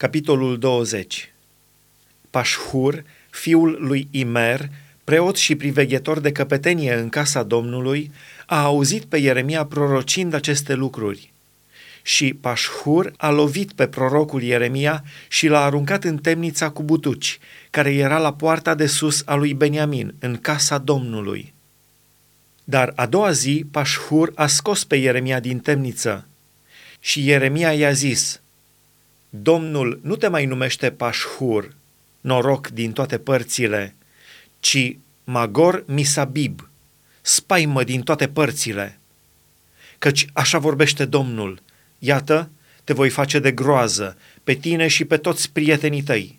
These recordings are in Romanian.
Capitolul 20 Pașhur, fiul lui Imer, preot și priveghetor de căpetenie în casa Domnului, a auzit pe Ieremia prorocind aceste lucruri. Și Pașhur a lovit pe prorocul Ieremia și l-a aruncat în temnița cu butuci, care era la poarta de sus a lui Beniamin, în casa Domnului. Dar a doua zi, Pașhur a scos pe Ieremia din temniță și Ieremia i-a zis, Domnul nu te mai numește Pașhur, noroc din toate părțile, ci Magor Misabib, spaimă din toate părțile. Căci așa vorbește Domnul, iată, te voi face de groază, pe tine și pe toți prietenii tăi.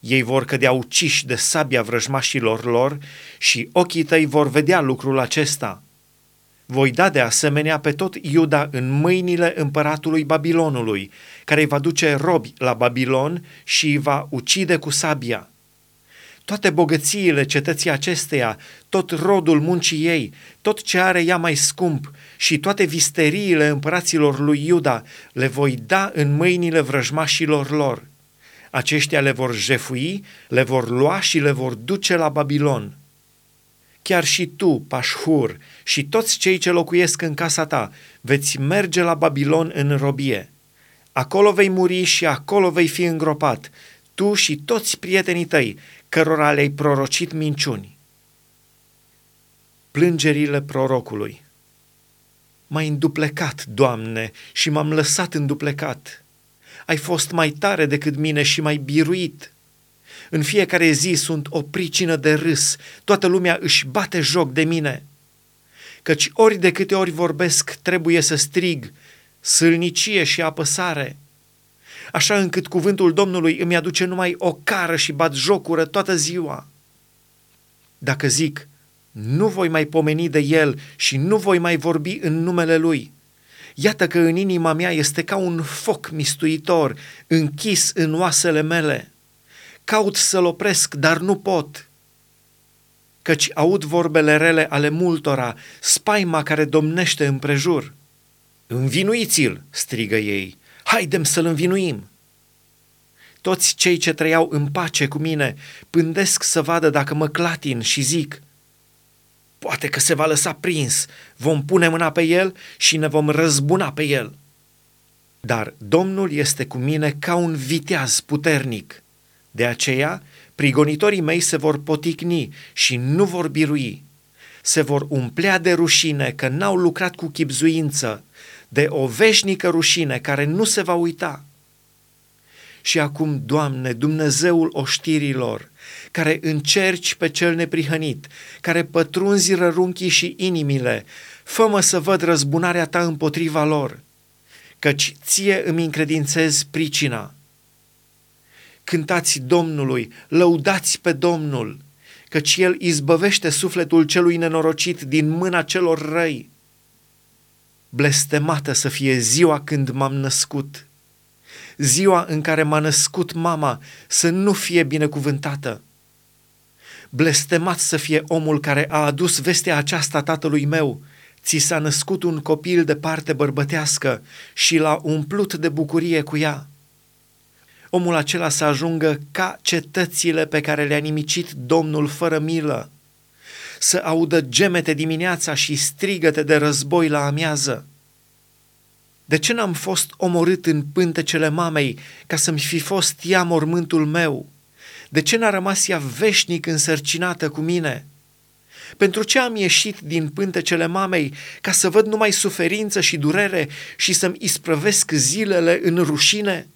Ei vor cădea uciși de sabia vrăjmașilor lor și ochii tăi vor vedea lucrul acesta. Voi da de asemenea pe tot Iuda în mâinile împăratului Babilonului, care îi va duce robi la Babilon și îi va ucide cu sabia. Toate bogățiile cetății acesteia, tot rodul muncii ei, tot ce are ea mai scump și toate visteriile împăraților lui Iuda le voi da în mâinile vrăjmașilor lor. Aceștia le vor jefui, le vor lua și le vor duce la Babilon. Chiar și tu, Pașhur, și toți cei ce locuiesc în casa ta, veți merge la Babilon în robie. Acolo vei muri și acolo vei fi îngropat, tu și toți prietenii tăi, cărora le-ai prorocit minciuni. Plângerile prorocului M-ai înduplecat, Doamne, și m-am lăsat înduplecat. Ai fost mai tare decât mine și mai biruit. În fiecare zi sunt o pricină de râs, toată lumea își bate joc de mine. Căci ori de câte ori vorbesc, trebuie să strig, sâlnicie și apăsare. Așa încât cuvântul Domnului îmi aduce numai o cară și bat jocură toată ziua. Dacă zic, nu voi mai pomeni de el și nu voi mai vorbi în numele lui. Iată că în inima mea este ca un foc mistuitor, închis în oasele mele. Caut să-l opresc, dar nu pot. Căci aud vorbele rele ale multora, spaima care domnește împrejur. Învinuiți-l, strigă ei, haidem să-l învinuim. Toți cei ce trăiau în pace cu mine pândesc să vadă dacă mă clatin și zic, poate că se va lăsa prins, vom pune mâna pe el și ne vom răzbuna pe el. Dar Domnul este cu mine ca un viteaz puternic. De aceea, prigonitorii mei se vor poticni și nu vor birui. Se vor umplea de rușine că n-au lucrat cu chipzuință, de o veșnică rușine care nu se va uita. Și acum, Doamne, Dumnezeul oștirilor, care încerci pe cel neprihănit, care pătrunzi rărunchii și inimile, fă să văd răzbunarea ta împotriva lor, căci ție îmi încredințez pricina. Cântați Domnului, lăudați pe Domnul, căci El izbăvește sufletul celui nenorocit din mâna celor răi. Blestemată să fie ziua când m-am născut, ziua în care m-a născut mama să nu fie binecuvântată. Blestemat să fie omul care a adus vestea aceasta tatălui meu, ți s-a născut un copil de parte bărbătească și l-a umplut de bucurie cu ea. Omul acela să ajungă ca cetățile pe care le-a nimicit Domnul fără milă, să audă gemete dimineața și strigăte de război la amiază. De ce n-am fost omorât în pântecele mamei ca să-mi fi fost ea mormântul meu? De ce n-a rămas ea veșnic însărcinată cu mine? Pentru ce am ieșit din pântecele mamei ca să văd numai suferință și durere și să-mi isprăvesc zilele în rușine?'